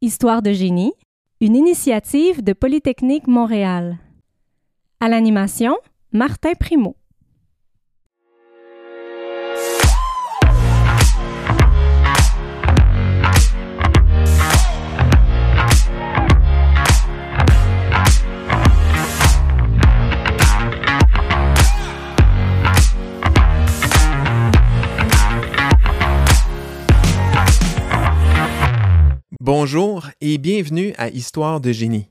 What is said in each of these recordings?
Histoire de génie, une initiative de Polytechnique Montréal. À l'animation, Martin Primo. Bonjour et bienvenue à Histoire de génie.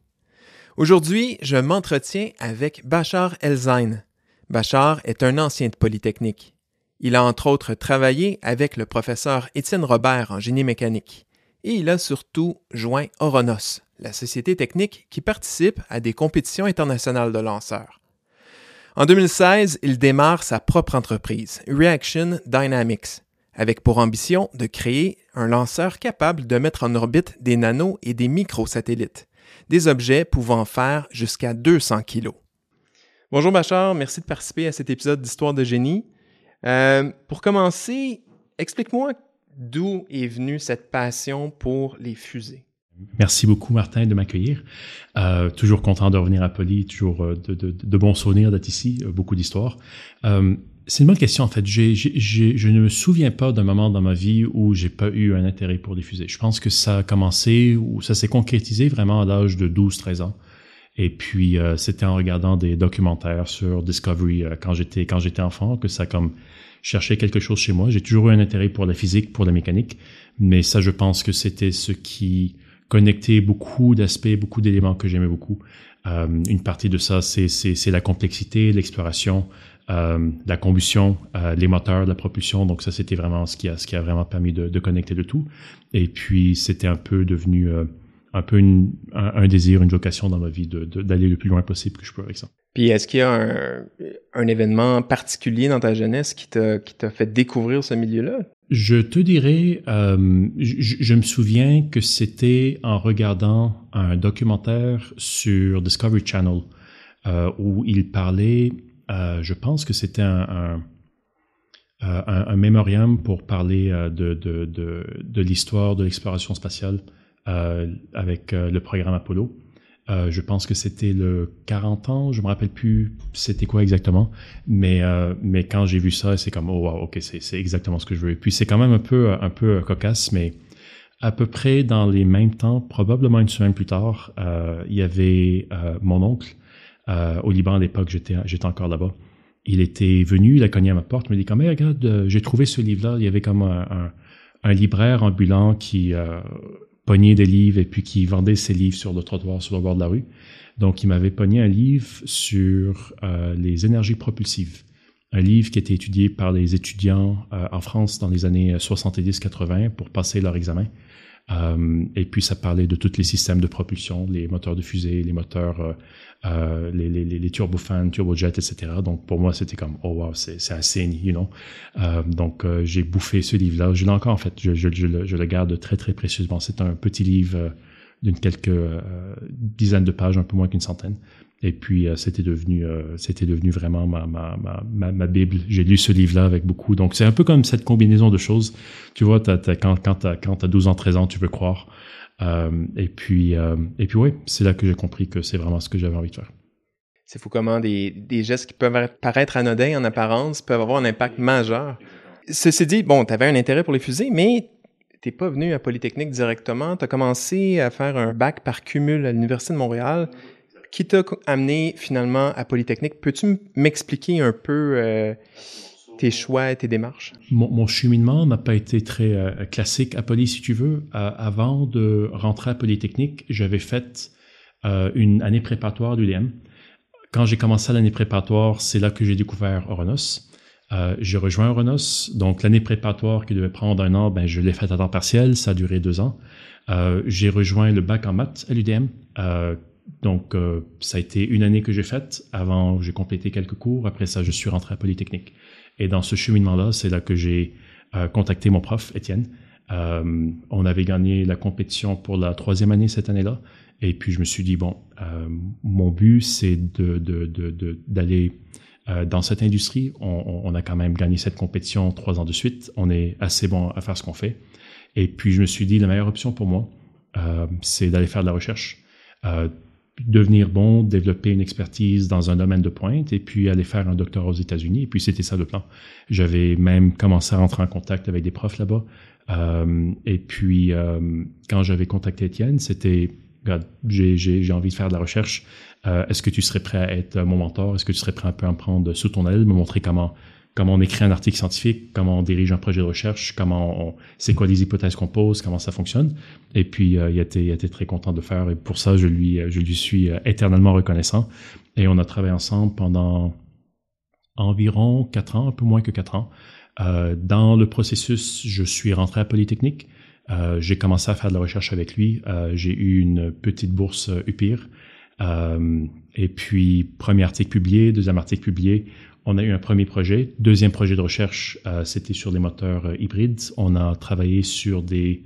Aujourd'hui, je m'entretiens avec Bachar Elzain. Bachar est un ancien de Polytechnique. Il a entre autres travaillé avec le professeur Étienne Robert en génie mécanique. Et il a surtout joint Oronos, la société technique qui participe à des compétitions internationales de lanceurs. En 2016, il démarre sa propre entreprise, Reaction Dynamics, avec pour ambition de créer un lanceur capable de mettre en orbite des nanos et des microsatellites, des objets pouvant faire jusqu'à 200 kilos. Bonjour Bachar, merci de participer à cet épisode d'Histoire de génie. Euh, pour commencer, explique-moi d'où est venue cette passion pour les fusées. Merci beaucoup, Martin, de m'accueillir. Euh, toujours content de revenir à Poly, toujours euh, de, bons souvenirs d'être ici, euh, beaucoup d'histoires. Euh, c'est une bonne question, en fait. Je ne me souviens pas d'un moment dans ma vie où j'ai pas eu un intérêt pour fusées. Je pense que ça a commencé, ou ça s'est concrétisé vraiment à l'âge de 12-13 ans. Et puis, c'était en regardant des documentaires sur Discovery quand j'étais quand j'étais enfant que ça comme cherchait quelque chose chez moi. J'ai toujours eu un intérêt pour la physique, pour la mécanique, mais ça, je pense que c'était ce qui connectait beaucoup d'aspects, beaucoup d'éléments que j'aimais beaucoup. Euh, une partie de ça, c'est, la complexité, l'exploration, euh, la combustion, euh, les moteurs, la propulsion. Donc ça, c'était vraiment ce qui a, vraiment permis de, connecter le tout. Et puis, c'était un peu devenu un peu une, un, désir, une vocation dans ma vie d'aller le plus loin possible que je peux avec ça. Puis est-ce qu'il y a un, événement particulier dans ta jeunesse qui t'a fait découvrir ce milieu-là? Je te dirais, euh, je, me souviens que c'était en regardant un documentaire sur Discovery Channel euh, où il parlait euh, je pense que c'était un, un, mémorium pour parler de, de, de, de l'histoire de l'exploration spatiale avec le programme Apollo. Euh, je pense que c'était le 40 ans, je me rappelle plus c'était quoi exactement, mais euh, mais quand j'ai vu ça, c'est comme oh wow, ok, c'est exactement ce que je veux. Et puis c'est quand même un peu un peu cocasse, mais à peu près dans les mêmes temps, probablement une semaine plus tard, euh, il y avait mon oncle euh, au Liban à l'époque, j'étais, j'étais encore là-bas. Il était venu, il a cogné à ma porte, il m'a dit comme, hey, regarde, euh, j'ai trouvé ce livre-là. Il y avait comme un, un, un libraire ambulant qui euh, pognait des livres et puis qui vendait ses livres sur le trottoir, sur le bord de la rue. Donc, il m'avait pogné un livre sur euh, les énergies propulsives. Un livre qui était étudié par les étudiants euh, en France dans les années 70-80 pour passer leur examen. Euh, et puis ça parlait de tous les systèmes de propulsion, les moteurs de fusée, les moteurs, euh, euh, les, les, les turbofans, turbojets, etc. Donc pour moi c'était comme oh wow c'est assez you know. Euh, donc euh, j'ai bouffé ce livre-là. Je l'ai encore en fait, je, je, je, le, je, le, garde très très précieusement. C'est un petit livre d'une quelques dizaines de pages, un peu moins qu'une centaine. Et puis, euh, c'était devenu, euh, devenu vraiment ma, ma, ma, ma Bible. J'ai lu ce livre-là avec beaucoup. Donc, c'est un peu comme cette combinaison de choses. Tu vois, t'as, t'as, quand, quand tu as 12 ans, 13 ans, tu veux croire. Euh, et puis, et puis oui, c'est là que j'ai compris que c'est vraiment ce que j'avais envie de faire. C'est fou comment des, des gestes qui peuvent paraître anodins en apparence peuvent avoir un impact majeur. Ceci dit, bon, tu avais un intérêt pour les fusées, mais t'es pas venu à Polytechnique directement. Tu as commencé à faire un bac par cumul à l'Université de Montréal qui t'a amené finalement à Polytechnique? Peux-tu m'expliquer un peu euh, tes choix et tes démarches? Mon, cheminement n'a pas été très euh, classique à Poly, si tu veux. Avant de rentrer à Polytechnique, j'avais fait euh, une année préparatoire d'UDM. Quand j'ai commencé l'année préparatoire, c'est là que j'ai découvert Oronos. J'ai rejoint Oronos, donc l'année préparatoire qui devait prendre un an, ben, je l'ai faite à temps partiel, ça a duré deux ans. J'ai rejoint le bac en maths à l'UDM, donc, euh, ça a été une année que j'ai faite. Avant, j'ai complété quelques cours. Après ça, je suis rentré à Polytechnique. Et dans ce cheminement-là, c'est là que j'ai euh, contacté mon prof, Étienne. Euh, on avait gagné la compétition pour la troisième année cette année-là. Et puis, je me suis dit, bon, mon but, c'est de, de, de, d'aller euh, dans cette industrie. On, a quand même gagné cette compétition trois ans de suite. On est assez bon à faire ce qu'on fait. Et puis, je me suis dit, la meilleure option pour moi, c'est d'aller faire de la recherche devenir bon, développer une expertise dans un domaine de pointe et puis aller faire un doctorat aux États-Unis. Et puis c'était ça le plan. J'avais même commencé à rentrer en contact avec des profs là-bas. Euh, et puis euh, quand j'avais contacté Étienne, c'était j'ai envie de faire de la recherche. Euh, est-ce que tu serais prêt à être mon mentor? Est-ce que tu serais prêt un peu à me prendre sous ton aile, me montrer comment comment on écrit un article scientifique, comment on dirige un projet de recherche, comment on, c'est quoi les hypothèses qu'on pose, comment ça fonctionne. Et puis euh, il, était, il très content de faire et pour ça je lui je lui suis euh, éternellement reconnaissant. Et on a travaillé ensemble pendant environ quatre ans, un peu moins que quatre ans. Euh, dans le processus, je suis rentré à Polytechnique. Euh, j'ai commencé à faire de la recherche avec lui. Euh, j'ai eu une petite bourse UPIR. et puis, premier article publié, deuxième article publié on a eu un premier projet. Deuxième projet de recherche, euh, c'était sur des moteurs euh, hybrides. On a travaillé sur des,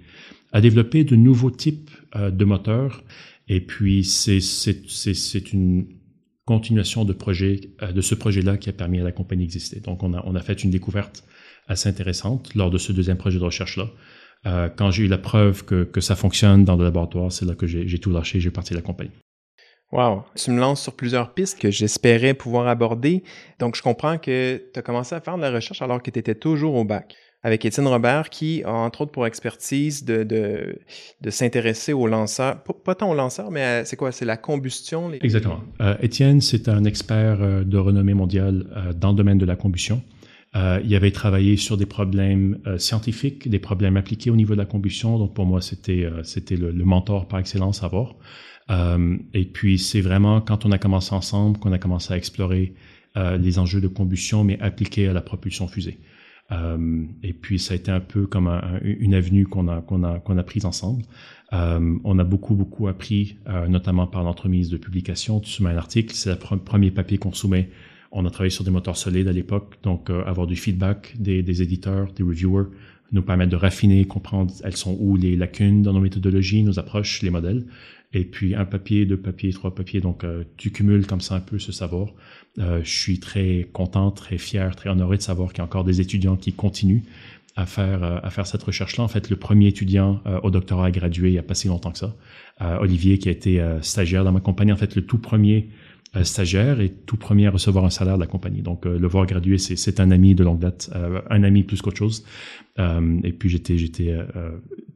à développer de nouveaux types euh, de moteurs. Et puis, c'est, une continuation de projet, de ce projet-là qui a permis à la compagnie d'exister. Donc, on a, on a fait une découverte assez intéressante lors de ce deuxième projet de recherche-là. quand j'ai eu la preuve que, que ça fonctionne dans le laboratoire, c'est là que j'ai tout lâché, j'ai parti de la compagnie. Wow, tu me lances sur plusieurs pistes que j'espérais pouvoir aborder. Donc, je comprends que tu as commencé à faire de la recherche alors que tu étais toujours au bac. Avec Étienne Robert, qui a entre autres pour expertise de, de, de s'intéresser aux lanceurs, pas, tant aux lanceurs, mais c'est quoi? C'est la combustion? Exactement. Euh, Étienne, c'est un expert euh, de renommée mondiale euh, dans le domaine de la combustion. Euh, il avait travaillé sur des problèmes euh, scientifiques, des problèmes appliqués au niveau de la combustion. Donc pour moi, c'était c'était le, le, mentor par excellence à voir. Euh, et puis c'est vraiment quand on a commencé ensemble qu'on a commencé à explorer euh, les enjeux de combustion, mais appliqués à la propulsion fusée. Euh, et puis ça a été un peu comme une avenue qu'on a qu'on a qu'on a prise ensemble. On a beaucoup beaucoup appris, notamment par l'entremise de publication. Tu soumets un article, c'est le premier papier qu'on soumet. On a travaillé sur des moteurs solides à l'époque, donc avoir du feedback des éditeurs, des reviewers, nous permettre de raffiner, comprendre elles sont où les lacunes dans nos méthodologies, nos approches, les modèles et puis un papier, deux papiers, trois papiers. Donc, euh, tu cumules comme ça un peu ce savoir. Euh, je suis très content, très fier, très honoré de savoir qu'il y a encore des étudiants qui continuent à faire euh, à faire cette recherche-là. En fait, le premier étudiant au doctorat a gradué il n'y a pas si longtemps que ça. Olivier, qui a été stagiaire dans ma compagnie, en fait, le tout premier stagiaire et tout premier à recevoir un salaire de la compagnie. Donc, le voir graduer, c'est un ami de longue date, un ami plus qu'autre chose. et puis, j'étais j'étais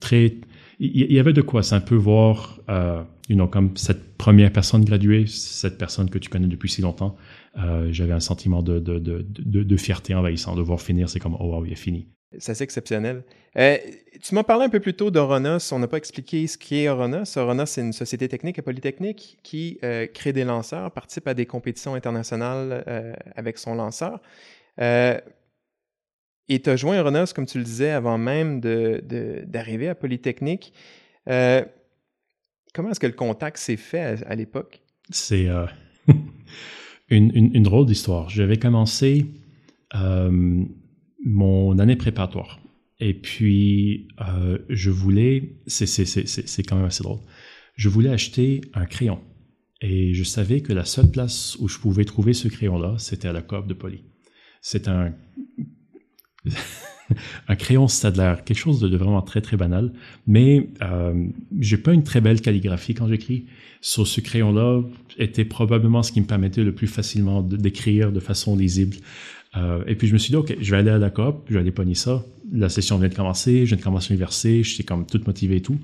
très il y, avait de quoi. C'est un peu voir, euh, you know, comme cette première personne graduée, cette personne que tu connais depuis si longtemps. Euh, J'avais un sentiment de, de, de, de, fierté envahissant, de voir finir. C'est comme, oh wow, il est fini. C'est assez exceptionnel. Euh, tu m'as parlé un peu plus tôt d'Oronos. On n'a pas expliqué ce qu'est Oronos. Oronos, c'est une société technique et polytechnique qui euh, crée des lanceurs, participe à des compétitions internationales avec son lanceur. Et tu as joint Ronos, comme tu le disais, avant même d'arriver de, à Polytechnique. Comment est-ce que le contact s'est fait à, l'époque? C'est une, une, une, drôle d'histoire. J'avais commencé euh, mon année préparatoire. Et puis, euh, je voulais, c'est quand même assez drôle, je voulais acheter un crayon. Et je savais que la seule place où je pouvais trouver ce crayon-là, c'était à la coop de Poly. C'est un un crayon Stadler, quelque chose de, vraiment très très banal, mais euh, j'ai pas une très belle calligraphie quand j'écris. Sur ce crayon-là était probablement ce qui me permettait le plus facilement d'écrire de façon lisible. Euh, et puis je me suis dit, ok, je vais aller à la COP, je vais aller pogner ça. La session vient de commencer, je viens de commencer l'université, j'étais comme toute motivé et tout.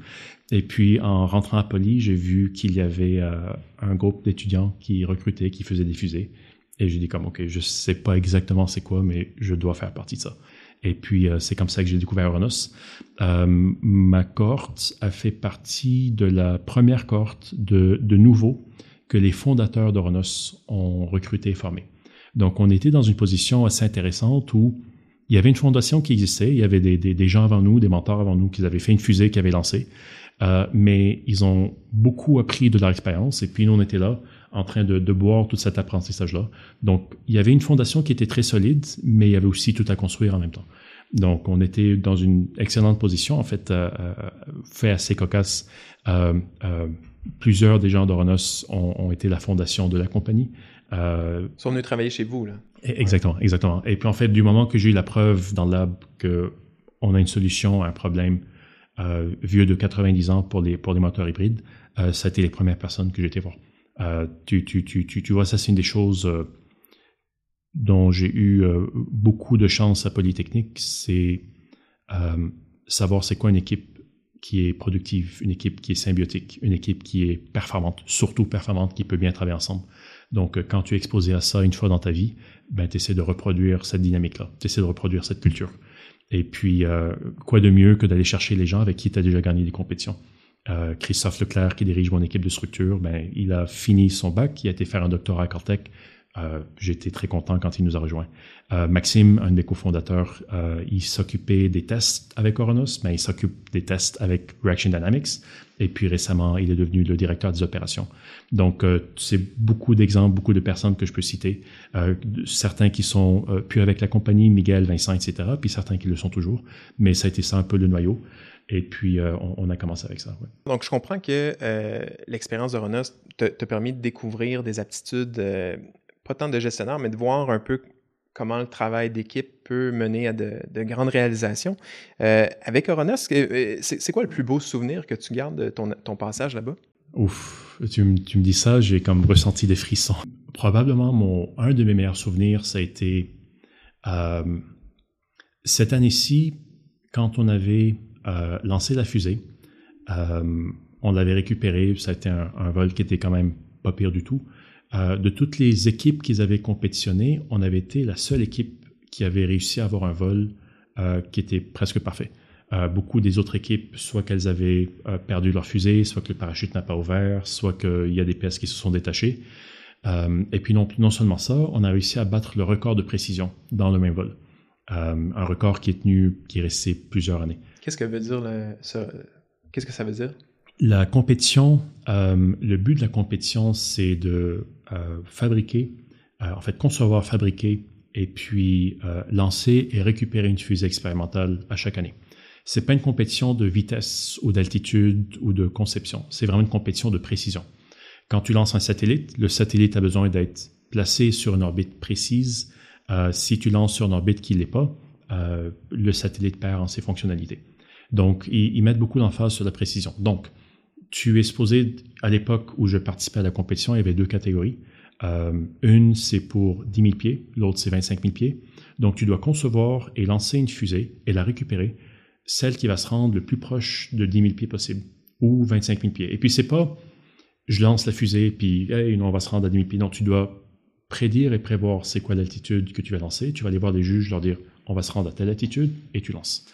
Et puis en rentrant à Poly, j'ai vu qu'il y avait euh, un groupe d'étudiants qui recrutaient, qui faisaient des fusées. Et j'ai dit comme, ok, je sais pas exactement c'est quoi, mais je dois faire partie de ça. Et puis, euh, c'est comme ça que j'ai découvert Oronos. Euh, ma cohorte a fait partie de la première cohorte de, de nouveaux que les fondateurs d'Oronos ont recruté et formé. Donc, on était dans une position assez intéressante où il y avait une fondation qui existait, il y avait des, des, des gens avant nous, des mentors avant nous qui avaient fait une fusée, qui avaient lancé, euh, mais ils ont beaucoup appris de leur expérience et puis nous, on était là en train de, de boire tout cet apprentissage-là. Donc, il y avait une fondation qui était très solide, mais il y avait aussi tout à construire en même temps. Donc, on était dans une excellente position, en fait, euh, euh fait assez cocasse. Euh, euh, plusieurs des gens d'Oronos ont, ont, été la fondation de la compagnie. Ils sont venus travailler chez vous, là. Exactement, exactement. Et puis, en fait, du moment que j'ai eu la preuve dans le lab que on a une solution à un problème vieux de 90 ans pour les, pour les moteurs hybrides, ça a été les premières personnes que j'étais voir. Tu, tu, tu, tu, vois, ça c'est une des choses dont j'ai eu beaucoup de chance à Polytechnique, c'est savoir c'est quoi une équipe qui est productive, une équipe qui est symbiotique, une équipe qui est performante, surtout performante, qui peut bien travailler ensemble. Donc, euh, quand tu es exposé à ça une fois dans ta vie, ben, tu essaies de reproduire cette dynamique-là, tu essaies de reproduire cette culture. Et puis, euh, quoi de mieux que d'aller chercher les gens avec qui tu as déjà gagné des compétitions? Euh, Christophe Leclerc, qui dirige mon équipe de structure, ben, il a fini son bac, il a été faire un doctorat à Cortec, euh, J'étais très content quand il nous a rejoints. Euh, Maxime, un des cofondateurs, euh, il s'occupait des tests avec Oranos, mais il s'occupe des tests avec Reaction Dynamics. Et puis récemment, il est devenu le directeur des opérations. Donc, c'est beaucoup d'exemples, beaucoup de personnes que je peux citer. Certains qui sont plus avec la compagnie, Miguel, Vincent, etc., puis certains qui le sont toujours. Mais ça a été ça un peu le noyau. Et puis, on, a commencé avec ça. Donc, je comprends que l'expérience d'Oronos t'a permis de découvrir des aptitudes pas de gestionnaire, mais de voir un peu comment le travail d'équipe peut mener à de, grandes réalisations. Euh, avec Oronos, euh, c'est quoi le plus beau souvenir que tu gardes de ton, passage là-bas? Ouf, tu, me dis ça, j'ai comme ressenti des frissons. Probablement, un de mes meilleurs souvenirs, ça a été euh, cette année-ci, quand on avait lancé la fusée, on l'avait récupéré, ça a été un, un, vol qui était quand même pas pire du tout. Euh, de toutes les équipes qu'ils avaient compétitionné, on avait été la seule équipe qui avait réussi à avoir un vol euh, qui était presque parfait. Euh, beaucoup des autres équipes, soit qu'elles avaient perdu leur fusée, soit que le parachute n'a pas ouvert, soit qu'il y a des pièces qui se sont détachées. et puis non, seulement ça, on a réussi à battre le record de précision dans le même vol. un record qui est tenu, qui est resté plusieurs années. Qu'est-ce que Qu'est-ce que ça veut dire? La compétition, le but de la compétition, c'est de euh, fabriquer, euh, en fait concevoir, fabriquer et puis euh, lancer et récupérer une fusée expérimentale à chaque année. C'est pas une compétition de vitesse ou d'altitude ou de conception. C'est vraiment une compétition de précision. Quand tu lances un satellite, le satellite a besoin d'être placé sur une orbite précise. si tu lances sur une orbite qui l'est pas, le satellite perd en ses fonctionnalités. Donc, ils, ils mettent beaucoup d'emphase sur la précision. Donc, tu es supposé, à l'époque où je participais à la compétition, il y avait deux catégories. Euh, une, c'est pour 10 000 pieds, l'autre, c'est 25 000 pieds. Donc, tu dois concevoir et lancer une fusée et la récupérer, celle qui va se rendre le plus proche de 10 000 pieds possible, ou 25 000 pieds. Et puis, c'est pas, je lance la fusée, puis, hey, on va se rendre à 10 000 pieds. Non, tu dois prédire et prévoir c'est quoi l'altitude que tu vas lancer. Tu vas aller voir des juges, leur dire, on va se rendre à telle altitude, et tu lances.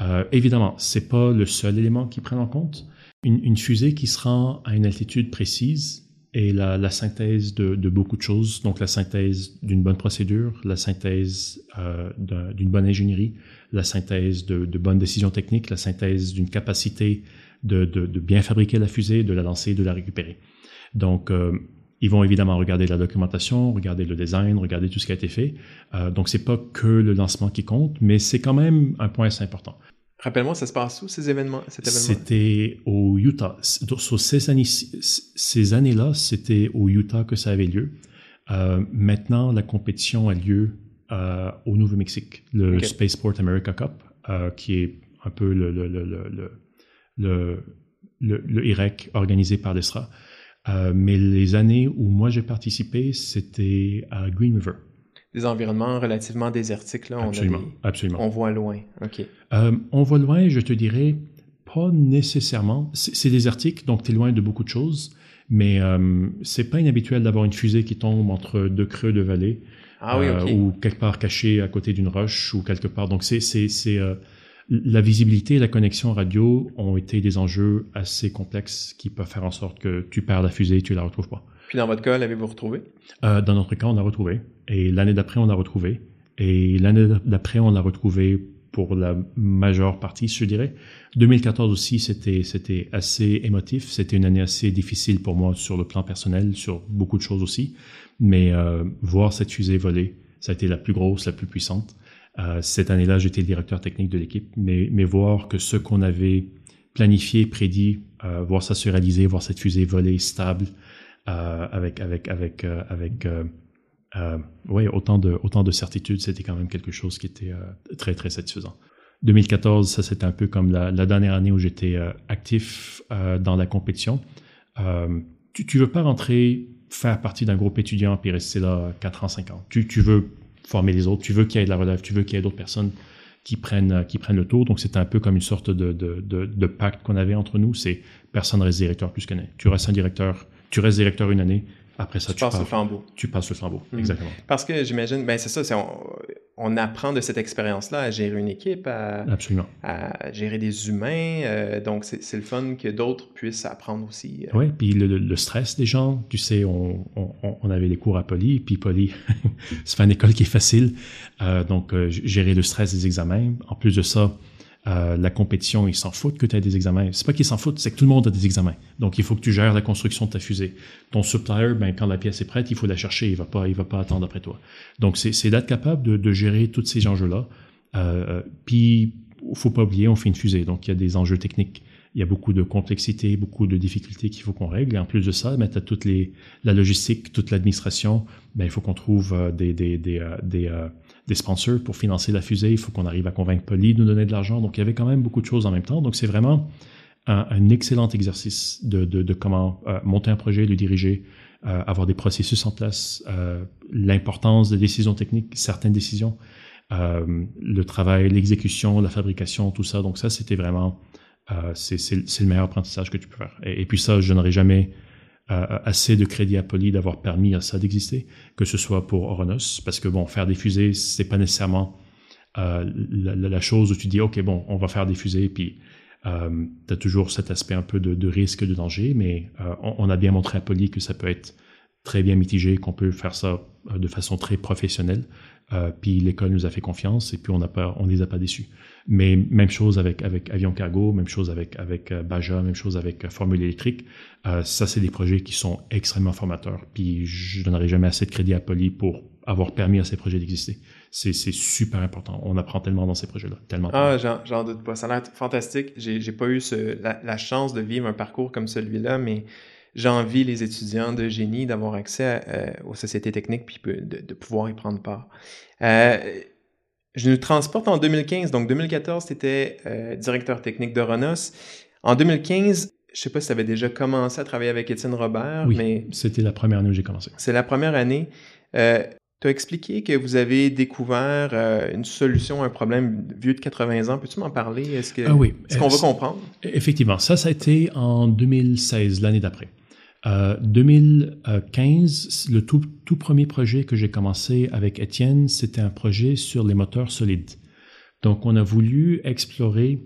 Euh, évidemment, c'est pas le seul élément qu'ils prennent en compte une, fusée qui se rend à une altitude précise est la, synthèse de, beaucoup de choses. Donc la synthèse d'une bonne procédure, la synthèse euh, d'une bonne ingénierie, la synthèse de, bonnes décisions techniques, la synthèse d'une capacité de, bien fabriquer la fusée, de la lancer, de la récupérer. Donc euh, ils vont évidemment regarder la documentation, regarder le design, regarder tout ce qui a été fait. Euh, donc c'est pas que le lancement qui compte, mais c'est quand même un point assez important. Rappelle-moi, ça se passe où, ces événements? C'était au Utah. Sur ces, années, ces années-là, c'était au Utah que ça avait lieu. Euh, maintenant, la compétition a lieu euh, au Nouveau-Mexique, le Spaceport America Cup, euh, qui est un peu le, le, le, le, le IREC organisé par l'ESRA. mais les années où moi j'ai participé, c'était à Green River des environnements relativement désertiques. Là. On absolument, absolument. On voit loin. OK. Euh, on voit loin, je te dirais, pas nécessairement. C'est désertique, donc tu es loin de beaucoup de choses, mais euh, c'est pas inhabituel d'avoir une fusée qui tombe entre deux creux de vallée. Ah oui, euh, ou quelque part cachée à côté d'une roche ou quelque part. Donc, c'est, c'est, euh, la visibilité et la connexion radio ont été des enjeux assez complexes qui peuvent faire en sorte que tu perds la fusée et tu la retrouves pas. Puis dans votre cas, l'avez-vous retrouvé? Euh, dans notre cas, on l'a retrouvé. Et l'année d'après, on l'a retrouvé. Et l'année d'après, on l'a retrouvé pour la majeure partie, je dirais. 2014 aussi, c'était c'était assez émotif. C'était une année assez difficile pour moi sur le plan personnel, sur beaucoup de choses aussi. Mais euh, voir cette fusée voler, ça a été la plus grosse, la plus puissante. Euh, cette année-là, j'étais le directeur technique de l'équipe. Mais, mais voir que ce qu'on avait planifié, prédit, voir ça se réaliser, voir cette fusée voler stable, euh, avec avec avec euh, avec euh, ouais autant de autant de certitude, c'était quand même quelque chose qui était très très satisfaisant. 2014, ça c'était un peu comme la, dernière année où j'étais actif dans la compétition. tu ne veux pas rentrer, faire partie d'un groupe étudiant puis rester là 4 ans, 5 ans. Tu, tu veux former les autres, tu veux qu'il y ait de la relève, tu veux qu'il y ait d'autres personnes qui prennent, qui prennent le tour. Donc, c'était un peu comme une sorte de, pacte qu'on avait entre nous. C'est personne reste directeur plus qu'année. Tu restes un directeur, tu restes directeur une année, après ça, tu, passes le flambeau. Tu passes le flambeau, hmm. exactement. Parce que j'imagine, ben c'est ça, on, on, apprend de cette expérience-là à gérer une équipe, à, Absolument. à gérer des humains. Euh, donc, c'est le fun que d'autres puissent apprendre aussi. Euh. Oui, puis le, stress des gens, tu sais, on, on, avait les cours à Poly, puis Poly, c'est pas une école qui est facile. Euh, donc, gérer le stress des examens. En plus de ça, euh, la compétition, ils s'en foutent que tu aies des examens. C'est pas qu'ils s'en foutent, c'est que tout le monde a des examens. Donc, il faut que tu gères la construction de ta fusée. Ton supplier, ben, quand la pièce est prête, il faut la chercher. Il va pas, il va pas attendre après toi. Donc, c'est d'être capable de, de, gérer tous ces enjeux-là. Euh, euh puis, faut pas oublier, on fait une fusée. Donc, il y a des enjeux techniques. Il y a beaucoup de complexité, beaucoup de difficultés qu'il faut qu'on règle. Et en plus de ça, ben, tu as toute les, la logistique, toute l'administration. Ben, il faut qu'on trouve euh, des, des, des des sponsors pour financer la fusée. Il faut qu'on arrive à convaincre Poly de nous donner de l'argent. Donc, il y avait quand même beaucoup de choses en même temps. Donc, c'est vraiment un, excellent exercice de, comment euh, monter un projet, le diriger, euh, avoir des processus en place, euh, l'importance des décisions techniques, certaines décisions, le travail, l'exécution, la fabrication, tout ça. Donc, ça, c'était vraiment, c'est le meilleur apprentissage que tu peux faire. Et, et puis ça, je n'aurais jamais assez de crédit à Poly d'avoir permis à ça d'exister, que ce soit pour Oronos, parce que bon, faire des fusées, c'est pas nécessairement euh, la, chose où tu dis, OK, bon, on va faire des fusées, puis euh, tu as toujours cet aspect un peu de, risque, de danger, mais euh, on, a bien montré à Poly que ça peut être très bien mitigé, qu'on peut faire ça de façon très professionnelle. puis l'école nous a fait confiance et puis on ne on les a pas déçus. Mais même chose avec, avec Avion Cargo, même chose avec, avec euh, Baja, même chose avec euh, Formule électrique. Euh, ça, c'est des projets qui sont extrêmement formateurs. Puis je donnerai jamais assez de crédit à Poly pour avoir permis à ces projets d'exister. C'est super important. On apprend tellement dans ces projets-là. Tellement. Ah, j'en doute pas. Ça a l'air fantastique. J'ai pas eu ce, la, chance de vivre un parcours comme celui-là, mais j'envie les étudiants de génie d'avoir accès aux sociétés techniques puis de, de, pouvoir y prendre part. Euh, je nous transporte en 2015. Donc, 2014, tu étais euh, directeur technique de Ronos. En 2015, je sais pas si tu avais déjà commencé à travailler avec Étienne Robert, oui, mais... c'était la première année où j'ai commencé. C'est la première année. Euh, tu as expliqué que vous avez découvert euh, une solution à un problème vieux de 80 ans. Peux-tu m'en parler? Est-ce que, ah oui. est-ce qu'on va comprendre? Effectivement. Ça, ça a été en 2016, l'année d'après. 2015, le tout, premier projet que j'ai commencé avec Étienne, c'était un projet sur les moteurs solides. Donc, on a voulu explorer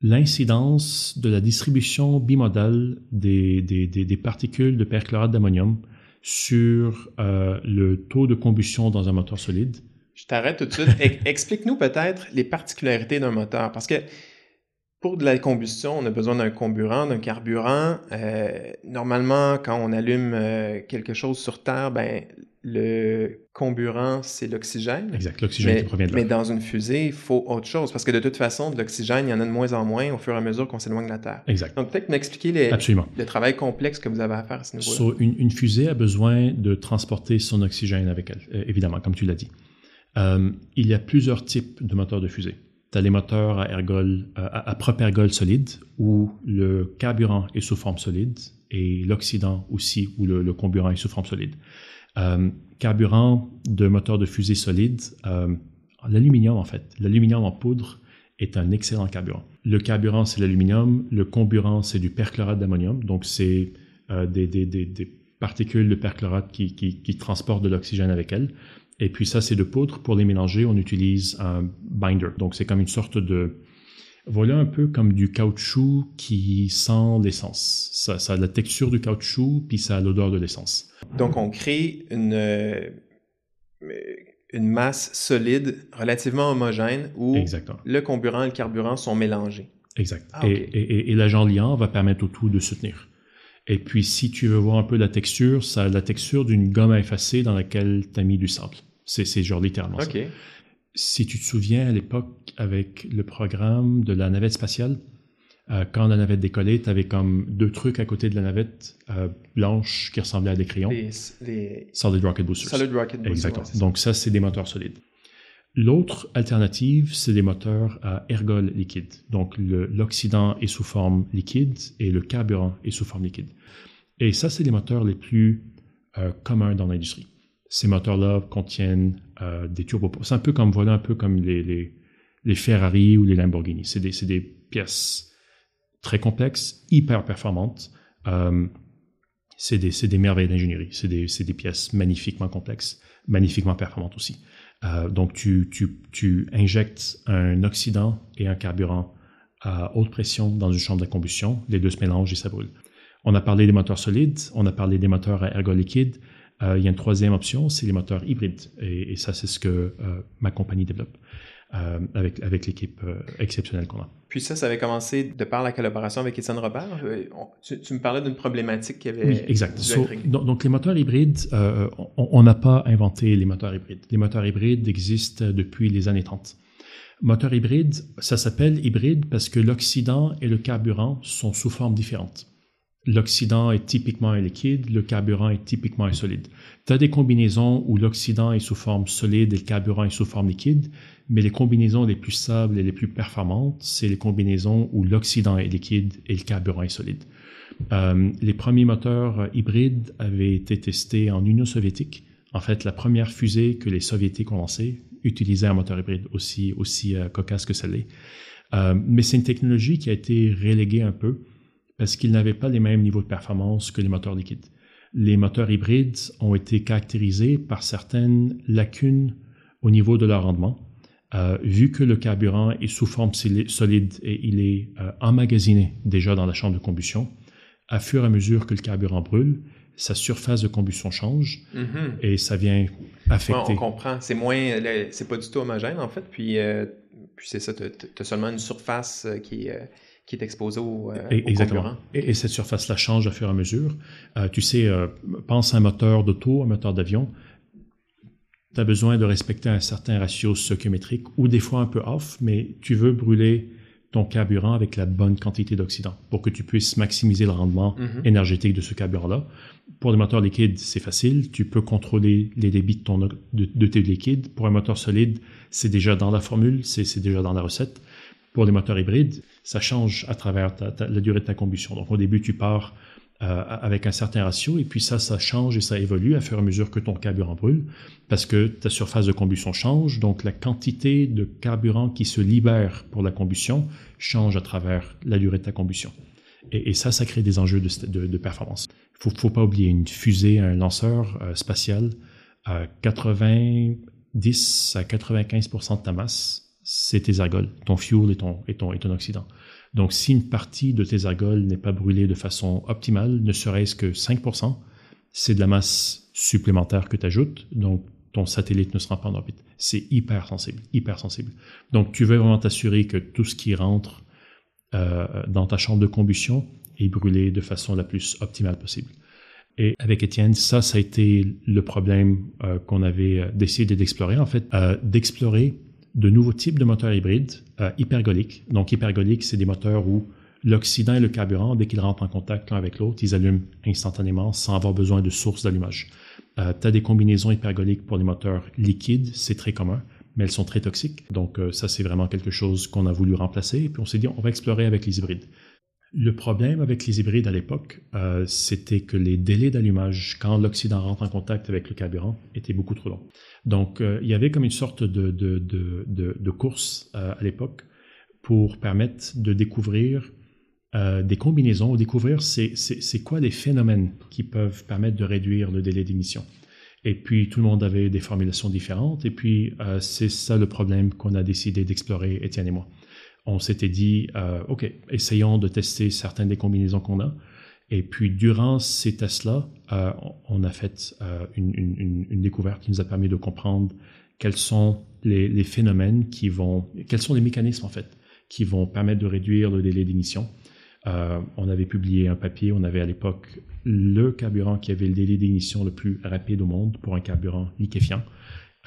l'incidence de la distribution bimodale des, particules de perchlorate d'ammonium sur euh, le taux de combustion dans un moteur solide. Je t'arrête tout de suite. Explique-nous peut-être les particularités d'un moteur, parce que pour de la combustion, on a besoin d'un comburant, d'un carburant. Euh, normalement, quand on allume euh, quelque chose sur Terre, ben, le comburant, c'est l'oxygène. Exact, l'oxygène qui provient de Mais dans une fusée, il faut autre chose, parce que de toute façon, de l'oxygène, il y en a de moins en moins au fur et à mesure qu'on s'éloigne de la Terre. Exact. Donc, peut-être m'expliquer le travail complexe que vous avez à faire à ce niveau-là. une, une, fusée a besoin de transporter son oxygène avec elle, euh, évidemment, comme tu l'as dit. il y a plusieurs types de moteurs de fusée tu as les moteurs à, ergol, à, propre ergol solide, où le carburant est sous forme solide, et l'oxydant aussi, où le, le, comburant est sous forme solide. Euh, carburant de moteur de fusée solide, euh, l'aluminium en fait. L'aluminium en poudre est un excellent carburant. Le carburant, c'est l'aluminium. Le comburant, c'est du perchlorate d'ammonium. Donc, c'est euh, des, particules de perchlorate qui transportent de l'oxygène avec elles. Et puis ça, c'est de poudre. Pour les mélanger, on utilise un binder. Donc c'est comme une sorte de... Voilà un peu comme du caoutchouc qui sent l'essence. Ça, ça a la texture du caoutchouc, puis ça a l'odeur de l'essence. Donc on crée une, euh, une masse solide relativement homogène où le comburant et le carburant sont mélangés. Exact. Ah, et, et l'agent liant va permettre au tout de se tenir. Et puis, si tu veux voir un peu la texture, ça a la texture d'une gomme à effacer dans laquelle tu as mis du sable. C'est, genre littéralement ça. Si tu te souviens, à l'époque, avec le programme de la navette spatiale, euh, quand la navette décollait, tu avais comme deux trucs à côté de la navette euh, blanche qui ressemblaient à des crayons. Les, Solid Rocket Boosters. Solid Rocket Boosters. Exactement. Donc ça, c'est des moteurs solides. L'autre alternative, c'est des moteurs à ergol liquide. Donc, l'oxydant est sous forme liquide et le carburant est sous forme liquide. Et ça, c'est les moteurs les plus euh, communs dans l'industrie. Ces moteurs-là contiennent euh, des turbos. C'est un peu comme, voilà, un peu comme les, Ferrari ou les Lamborghini. C'est des, pièces très complexes, hyper performantes. Euh, c'est des, merveilles d'ingénierie. C'est des, pièces magnifiquement complexes, magnifiquement performantes aussi. Euh, donc, tu, injectes un oxydant et un carburant à haute pression dans une chambre de combustion. Les deux se mélangent et ça brûle. On a parlé des moteurs solides, on a parlé des moteurs à ergot liquide. Euh, il y a une troisième option, c'est les moteurs hybrides. Et, et ça, c'est ce que euh, ma compagnie développe. Euh, avec, avec l'équipe euh, exceptionnelle qu'on a. Puis ça, ça avait commencé de par la collaboration avec Étienne Robert. Euh, tu, me parlais d'une problématique qui avait... Oui, exact. donc, les moteurs hybrides, on n'a pas inventé les moteurs hybrides. Les moteurs hybrides existent depuis les années 30. Moteur hybride, ça s'appelle hybride parce que l'oxydant et le carburant sont sous forme différentes. L'oxydant est typiquement un liquide, le carburant est typiquement un solide. Tu as des combinaisons où l'oxydant est sous forme solide et le carburant est sous forme liquide, mais les combinaisons les plus stables et les plus performantes, c'est les combinaisons où l'oxydant est liquide et le carburant est solide. Euh, les premiers moteurs hybrides avaient été testés en Union soviétique. En fait, la première fusée que les soviétiques ont lancée utilisait un moteur hybride aussi, aussi euh, cocasse que celle-là. Euh, mais c'est une technologie qui a été reléguée un peu parce qu'ils n'avaient pas les mêmes niveaux de performance que les moteurs liquides. Les moteurs hybrides ont été caractérisés par certaines lacunes au niveau de leur rendement. Euh, vu que le carburant est sous forme solide et il est euh, emmagasiné déjà dans la chambre de combustion, à fur et à mesure que le carburant brûle, sa surface de combustion change mm-hmm. et ça vient affecter. on comprend. C'est moins, c'est pas du tout homogène en fait. Puis, euh, puis c'est ça, tu as, seulement une surface qui est qui est exposé au, euh, Exactement. et, cette surface-là change à fur et à mesure. Euh, tu sais, euh, pense à un moteur d'auto, un moteur d'avion. Tu as besoin de respecter un certain ratio stoichiométrique ou des fois un peu off, mais tu veux brûler ton carburant avec la bonne quantité d'oxydant pour que tu puisses maximiser le rendement mm-hmm. énergétique de ce carburant-là. Pour les moteurs liquides, c'est facile. Tu peux contrôler les débits de, ton, de, de tes liquides. Pour un moteur solide, c'est déjà dans la formule, c'est déjà dans la recette. Pour les moteurs hybrides, ça change à travers la durée de ta combustion. Donc au début, tu pars euh, avec un certain ratio, et puis ça, ça change et ça évolue à fur et à mesure que ton carburant brûle, parce que ta surface de combustion change, donc la quantité de carburant qui se libère pour la combustion change à travers la durée de ta combustion. Et, ça, ça crée des enjeux de, performance. Il ne faut, pas oublier une fusée, un lanceur euh, spatial, à 90 à 95% de ta masse, c'est tes ergols, ton fuel ton, et ton oxydant. Donc, si une partie de tes ergols n'est pas brûlée de façon optimale, ne serait-ce que 5%, c'est de la masse supplémentaire que tu ajoutes. Donc, ton satellite ne sera pas en orbite. C'est hyper sensible, hyper sensible. Donc, tu veux vraiment t'assurer que tout ce qui rentre euh, dans ta chambre de combustion est brûlé de façon la plus optimale possible. Et avec Étienne, ça, ça a été le problème euh, qu'on avait euh, décidé d'explorer, en fait, d'explorer de nouveaux types de moteurs hybrides euh, hypergoliques. Donc, hypergoliques, c'est des moteurs où l'oxydant et le carburant, dès qu'ils rentrent en contact l'un avec l'autre, ils allument instantanément sans avoir besoin de source d'allumage. Euh, tu as des combinaisons hypergoliques pour les moteurs liquides, c'est très commun, mais elles sont très toxiques. Donc, euh, ça, c'est vraiment quelque chose qu'on a voulu remplacer. Et puis, on s'est dit, on va explorer avec les hybrides. Le problème avec les hybrides à l'époque, c'était que les délais d'allumage, quand l'oxydant rentre en contact avec le carburant, étaient beaucoup trop longs. Donc, euh, il y avait comme une sorte de, de, de, course euh, à l'époque pour permettre de découvrir des combinaisons, découvrir c'est quoi les phénomènes qui peuvent permettre de réduire le délai d'émission. Et puis, tout le monde avait des formulations différentes, et puis c'est ça le problème qu'on a décidé d'explorer, Étienne et moi on s'était dit, euh, OK, essayons de tester certaines des combinaisons qu'on a. Et puis, durant ces tests-là, euh, on a fait euh, une, découverte qui nous a permis de comprendre quels sont les, phénomènes qui vont, quels sont les mécanismes, en fait, qui vont permettre de réduire le délai d'émission. on avait publié un papier, on avait à l'époque le carburant qui avait le délai d'émission le plus rapide au monde pour un carburant liquéfiant.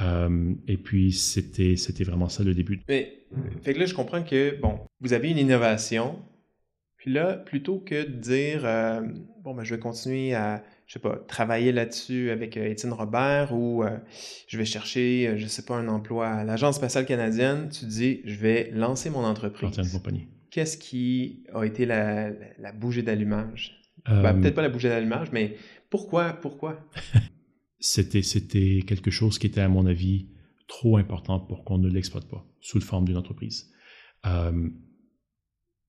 Euh, et puis, c'était, c'était vraiment ça le début. Mais, fait que là, je comprends que, bon, vous avez une innovation, Puis là, plutôt que de dire, euh, bon, ben, je vais continuer à, je sais pas, travailler là-dessus avec euh, Étienne Robert ou euh, je vais chercher, je sais pas, un emploi à l'Agence spatiale canadienne, tu dis, je vais lancer mon entreprise. compagnie. Qu'est-ce qui a été la, bougie d'allumage? Ben, peut-être pas la bougie d'allumage, mais pourquoi, pourquoi? c'était, c'était quelque chose qui était, à mon avis, trop important pour qu'on ne l'exploite pas sous la forme d'une entreprise.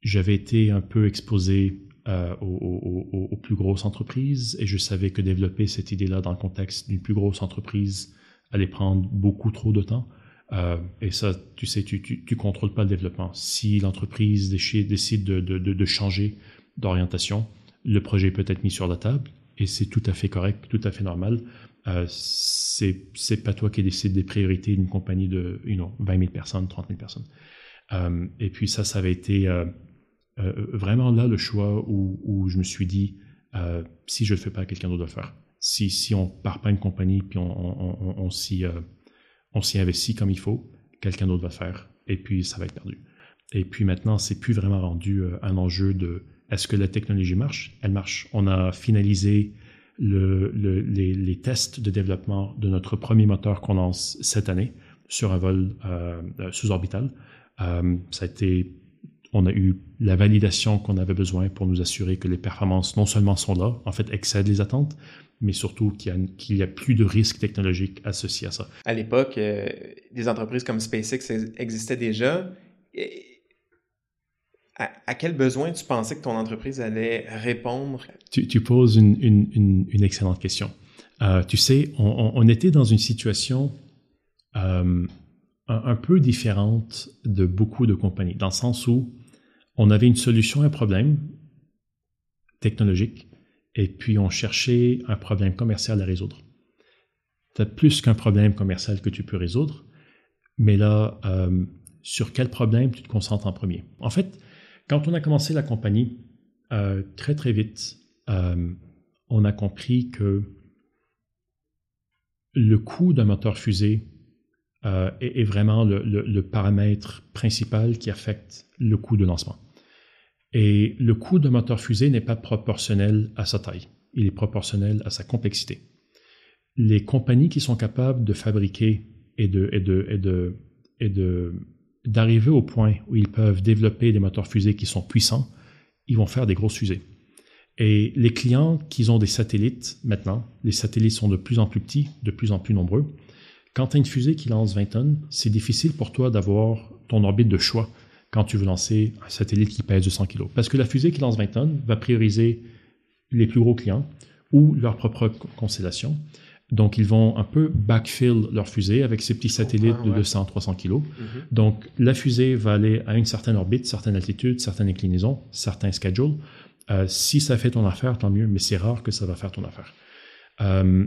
J'avais été un peu exposé euh, aux, plus grosses entreprises et je savais que développer cette idée-là dans le contexte d'une plus grosse entreprise allait prendre beaucoup trop de temps. Euh, et ça, tu sais, tu, tu, contrôles pas le développement. Si l'entreprise décide de, de, de, changer d'orientation, le projet peut être mis sur la table et c'est tout à fait correct, tout à fait normal. Euh, c'est pas toi qui décides des priorités d'une compagnie de you know, 20 000 personnes, 30 000 personnes. Euh, et puis ça, ça avait été euh, euh, vraiment là le choix où, je me suis dit, si je ne le fais pas, quelqu'un d'autre doit le faire. Si, on part pas une compagnie puis on, on, s'y investit comme il faut, quelqu'un d'autre va le faire. Et puis ça va être perdu. Et puis maintenant, c'est plus vraiment rendu un enjeu de est-ce que la technologie marche? Elle marche. On a finalisé le, le, les, les, tests de développement de notre premier moteur qu'on lance cette année sur un vol euh, sous-orbital. Euh, ça a été, on a eu la validation qu'on avait besoin pour nous assurer que les performances non seulement sont là, en fait excèdent les attentes, mais surtout qu'il n'y a, plus de risques technologiques associés à ça. À l'époque, euh, des entreprises comme SpaceX existaient déjà. à, quel besoin tu pensais que ton entreprise allait répondre? Tu, poses une, une, une, excellente question. Euh, tu sais, on, on, était dans une situation euh, un, peu différente de beaucoup de compagnies, dans le sens où on avait une solution à un problème technologique et puis on cherchait un problème commercial à résoudre. Tu as plus qu'un problème commercial que tu peux résoudre, mais là, euh, sur quel problème tu te concentres en premier? En fait, quand on a commencé la compagnie, euh, très très vite, euh, on a compris que le coût d'un moteur fusée est, vraiment le, paramètre principal qui affecte le coût de lancement. Et le coût d'un moteur fusée n'est pas proportionnel à sa taille, il est proportionnel à sa complexité. Les compagnies qui sont capables de fabriquer et d'arriver au point où ils peuvent développer des moteurs fusées qui sont puissants, ils vont faire des grosses fusées. Et les clients qui ont des satellites maintenant, les satellites sont de plus en plus petits, de plus en plus nombreux, quand tu as une fusée qui lance 20 tonnes, c'est difficile pour toi d'avoir ton orbite de choix quand tu veux lancer un satellite qui pèse 200 kg. Parce que la fusée qui lance 20 tonnes va prioriser les plus gros clients ou leur propre constellation. Donc, ils vont un peu backfill leur fusée avec ces petits satellites de 200-300 kg. Donc, la fusée va aller à une certaine orbite, certaine altitude, certaine inclinaison, certains schedules. Euh, si ça fait ton affaire, tant mieux, mais c'est rare que ça va faire ton affaire. Euh,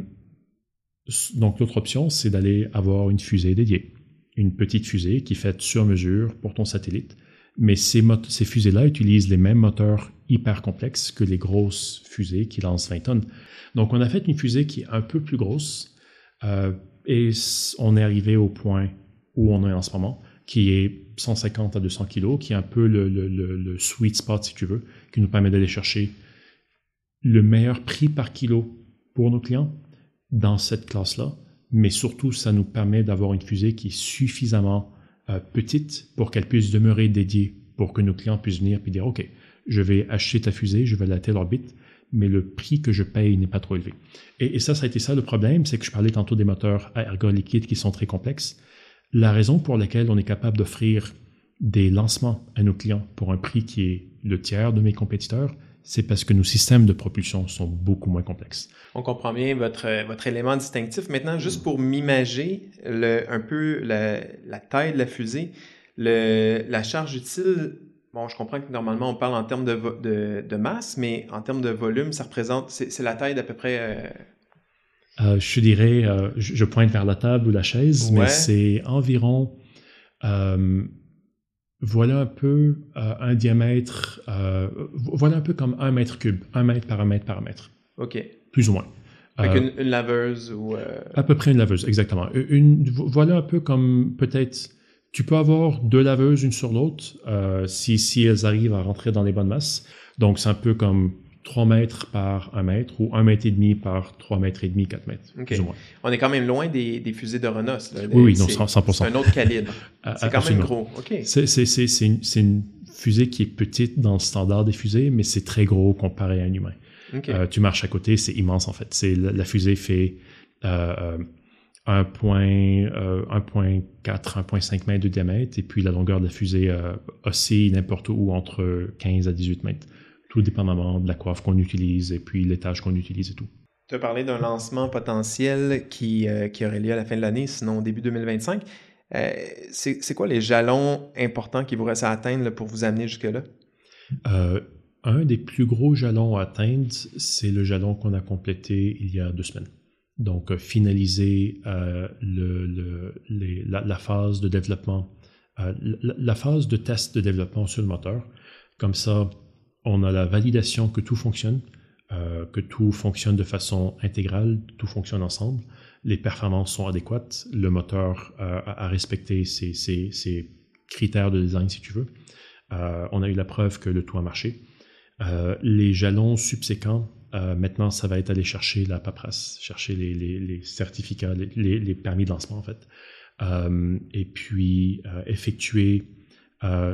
donc, l'autre option, c'est d'aller avoir une fusée dédiée. Une petite fusée qui est faite sur mesure pour ton satellite. Mais ces, fusées-là utilisent les mêmes moteurs hyper complexes que les grosses fusées qui lancent 20 tonnes. Donc, on a fait une fusée qui est un peu plus grosse euh, et on est arrivé au point où on est en ce moment, qui est 150 à 200 kg, qui est un peu le, le, le sweet spot, si tu veux, qui nous permet d'aller chercher le meilleur prix par kilo pour nos clients, dans cette classe-là, mais surtout, ça nous permet d'avoir une fusée qui est suffisamment euh, petite pour qu'elle puisse demeurer dédiée, pour que nos clients puissent venir et dire, OK, je vais acheter ta fusée, je vais la telle orbite, mais le prix que je paye n'est pas trop élevé. Et, et, ça, ça a été ça le problème, c'est que je parlais tantôt des moteurs à ergon liquide qui sont très complexes. La raison pour laquelle on est capable d'offrir des lancements à nos clients pour un prix qui est le tiers de mes compétiteurs, c'est parce que nos systèmes de propulsion sont beaucoup moins complexes. On comprend bien votre, votre élément distinctif. Maintenant, juste pour m'imager un peu la, taille de la fusée, le, la charge utile, bon, je comprends que normalement on parle en termes de, de, masse, mais en termes de volume, ça représente, c'est la taille d'à peu près... Euh, euh, je dirais, euh, je, pointe vers la table ou la chaise, mais c'est environ voilà un peu euh, un diamètre, euh, voilà un peu comme un mètre cube, un mètre par un mètre par un mètre. OK. Plus ou moins. Avec euh, une, laveuse ou... À peu près une laveuse, exactement. Une, voilà un peu comme peut-être Tu peux avoir deux laveuses une sur l'autre si, si elles arrivent à rentrer dans les bonnes masses. Donc, c'est un peu comme 3 mètres par 1 mètre ou 1 mètre et demi par 3 mètres et demi, 4 mètres. On est quand même loin des, des fusées de Renos. Oui, oui, non, 100%. C'est un autre calibre. c'est quand même gros. C'est une, une, fusée qui est petite dans le standard des fusées, mais c'est très gros comparé à un humain. Euh, tu marches à côté, c'est immense en fait. La, fusée fait euh, 1.4, euh, 1.5 mètres de diamètre, et puis la longueur de la fusée euh, oscille n'importe où entre 15 à 18 mètres, tout dépendamment de la coiffe qu'on utilise et puis l'étage qu'on utilise et tout. Tu as parlé d'un lancement potentiel qui, euh, qui, aurait lieu à la fin de l'année, sinon début 2025. c'est quoi les jalons importants qui vous restent à atteindre pour vous amener jusque-là? un des plus gros jalons à atteindre, c'est le jalon qu'on a complété il y a deux semaines. Donc, euh, finaliser euh, le, la, phase de développement, euh, la, phase de test de développement sur le moteur. Comme ça, on a la validation que tout fonctionne, que tout fonctionne de façon intégrale, tout fonctionne ensemble, les performances sont adéquates, le moteur a, respecté ses, critères de design, si tu veux. on a eu la preuve que le tout a marché. les jalons subséquents euh, maintenant, ça va être aller chercher la paperasse, chercher les, certificats, les, permis de lancement en fait, euh, et puis euh, effectuer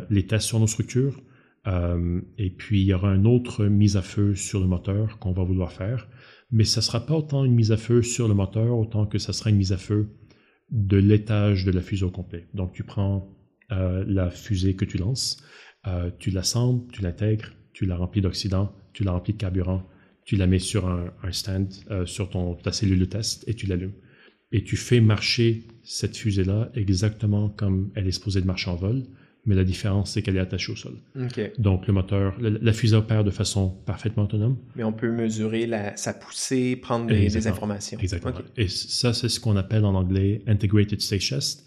les tests sur nos structures. Et puis il y aura une autre mise à feu sur le moteur qu'on va vouloir faire, mais ça sera pas autant une mise à feu sur le moteur autant que ça sera une mise à feu de l'étage de la fusée au complet. Donc tu prends la fusée que tu lances, tu l'assembles, tu l'intègres, tu la remplis d'oxydant, tu la remplis de carburant, tu la mets sur un, stand, euh, sur ton, ta cellule de test et tu l'allumes. Et tu fais marcher cette fusée-là exactement comme elle est supposée de marcher en vol, mais la différence, c'est qu'elle est attachée au sol. Donc, le moteur, la, fusée opère de façon parfaitement autonome. Mais on peut mesurer la, sa poussée, prendre des, informations. Exactement. Et ça, c'est ce qu'on appelle en anglais Integrated Stage Test.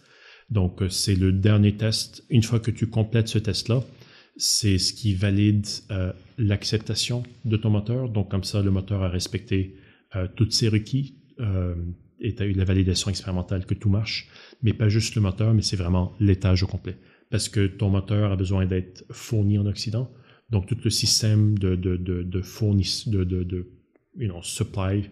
Donc, euh, c'est le dernier test. Une fois que tu complètes ce test-là, c'est ce qui valide euh, l'acceptation de ton moteur. Donc, comme ça, le moteur a respecté euh, toutes ses requis euh, et tu as eu la validation expérimentale que tout marche. Mais pas juste le moteur, mais c'est vraiment l'étage au complet. Parce que ton moteur a besoin d'être fourni en Occident? Donc, tout le système de, de, de, de de, de, de you know, supply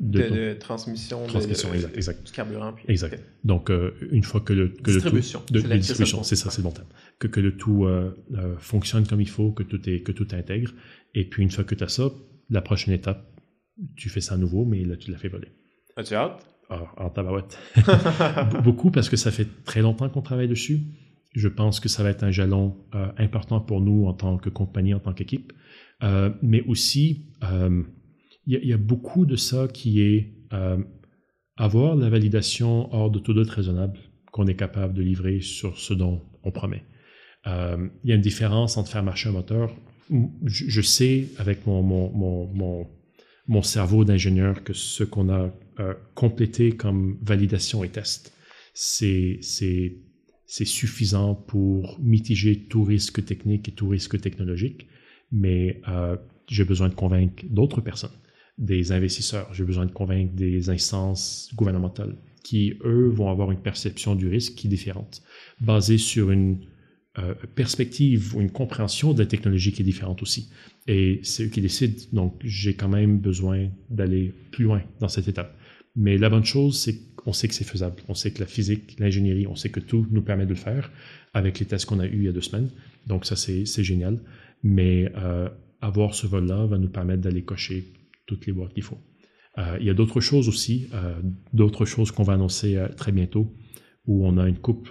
de, transmission, transmission de, exact, carburant. exact. Donc, euh, une fois que le, que distribution. le tout, de, distribution, c'est ça, c'est le bon terme. Que, que le tout euh, euh, fonctionne comme il faut, que tout est que tout intègre. Et puis une fois que tu as ça, la prochaine étape, tu fais ça à nouveau, mais là tu l'as fait voler. As-tu hâte? Ah, en tabarouette. Beaucoup parce que ça fait très longtemps qu'on travaille dessus. Je pense que ça va être un jalon important pour nous en tant que compagnie, en tant qu'équipe. mais aussi, il y, a beaucoup de ça qui est euh, avoir la validation hors de tout doute raisonnable qu'on est capable de livrer sur ce dont on promet. Euh, il y a une différence entre faire marcher un moteur. Je, sais avec mon, mon, mon, mon, cerveau d'ingénieur que ce qu'on a euh, complété comme validation et test, c'est suffisant pour mitiger tout risque technique et tout risque technologique, mais j'ai besoin de convaincre d'autres personnes des investisseurs, j'ai besoin de convaincre des instances gouvernementales qui, eux, vont avoir une perception du risque qui est différente, basée sur une euh, perspective ou une compréhension de la technologie qui est différente aussi. Et c'est eux qui décident. Donc, j'ai quand même besoin d'aller plus loin dans cette étape. Mais la bonne chose, c'est qu'on sait que c'est faisable. On sait que la physique, l'ingénierie, on sait que tout nous permet de le faire avec les tests qu'on a eus il y a deux semaines. Donc, ça, c'est génial. Mais euh, avoir ce vol-là va nous permettre d'aller cocher toutes les boîtes qu'il faut. Euh, il y a d'autres choses aussi, euh, d'autres choses qu'on va annoncer très bientôt, où on a une coupe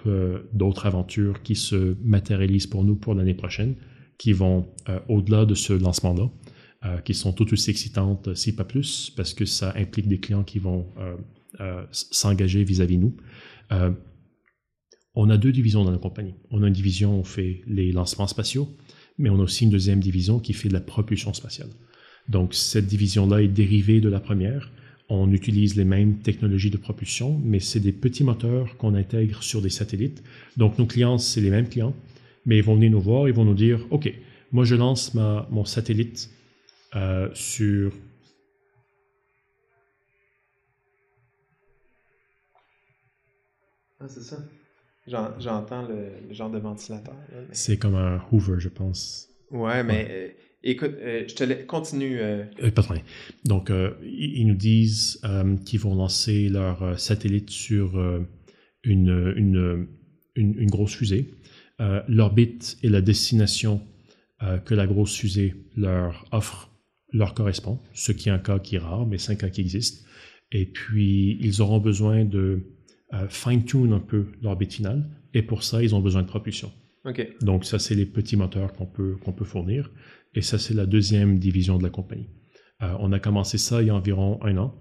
d'autres aventures qui se matérialisent pour nous pour l'année prochaine, qui vont au-delà de ce lancement-là, qui sont tout aussi excitantes, si pas plus, parce que ça implique des clients qui vont s'engager vis-à-vis nous. on a deux divisions dans la compagnie. On a une division où on fait les lancements spatiaux, mais on a aussi une deuxième division qui fait de la propulsion spatiale. Donc, cette division-là est dérivée de la première. On utilise les mêmes technologies de propulsion, mais c'est des petits moteurs qu'on intègre sur des satellites. Donc, nos clients, c'est les mêmes clients, mais ils vont venir nous voir, ils vont nous dire, OK, moi, je lance ma, mon satellite euh, sur Ah, c'est ça. J'entends le, genre de ventilateur. C'est comme un Hoover, je pense. Ouais, mais euh, écoute, euh, je te laisse, continue. Euh. pas de problème. Donc, ils nous disent qu'ils vont lancer leur satellite sur une, une, une, grosse fusée. L'orbite et la destination que la grosse fusée leur offre leur correspond, ce qui est un cas qui est rare, mais c'est un cas qui existe. Et puis, ils auront besoin de fine-tune un peu l'orbite finale, et pour ça, ils ont besoin de propulsion. Donc, ça, c'est les petits moteurs qu'on peut, qu'on peut fournir, et ça, c'est la deuxième division de la compagnie. Euh, on a commencé ça il y a environ un an.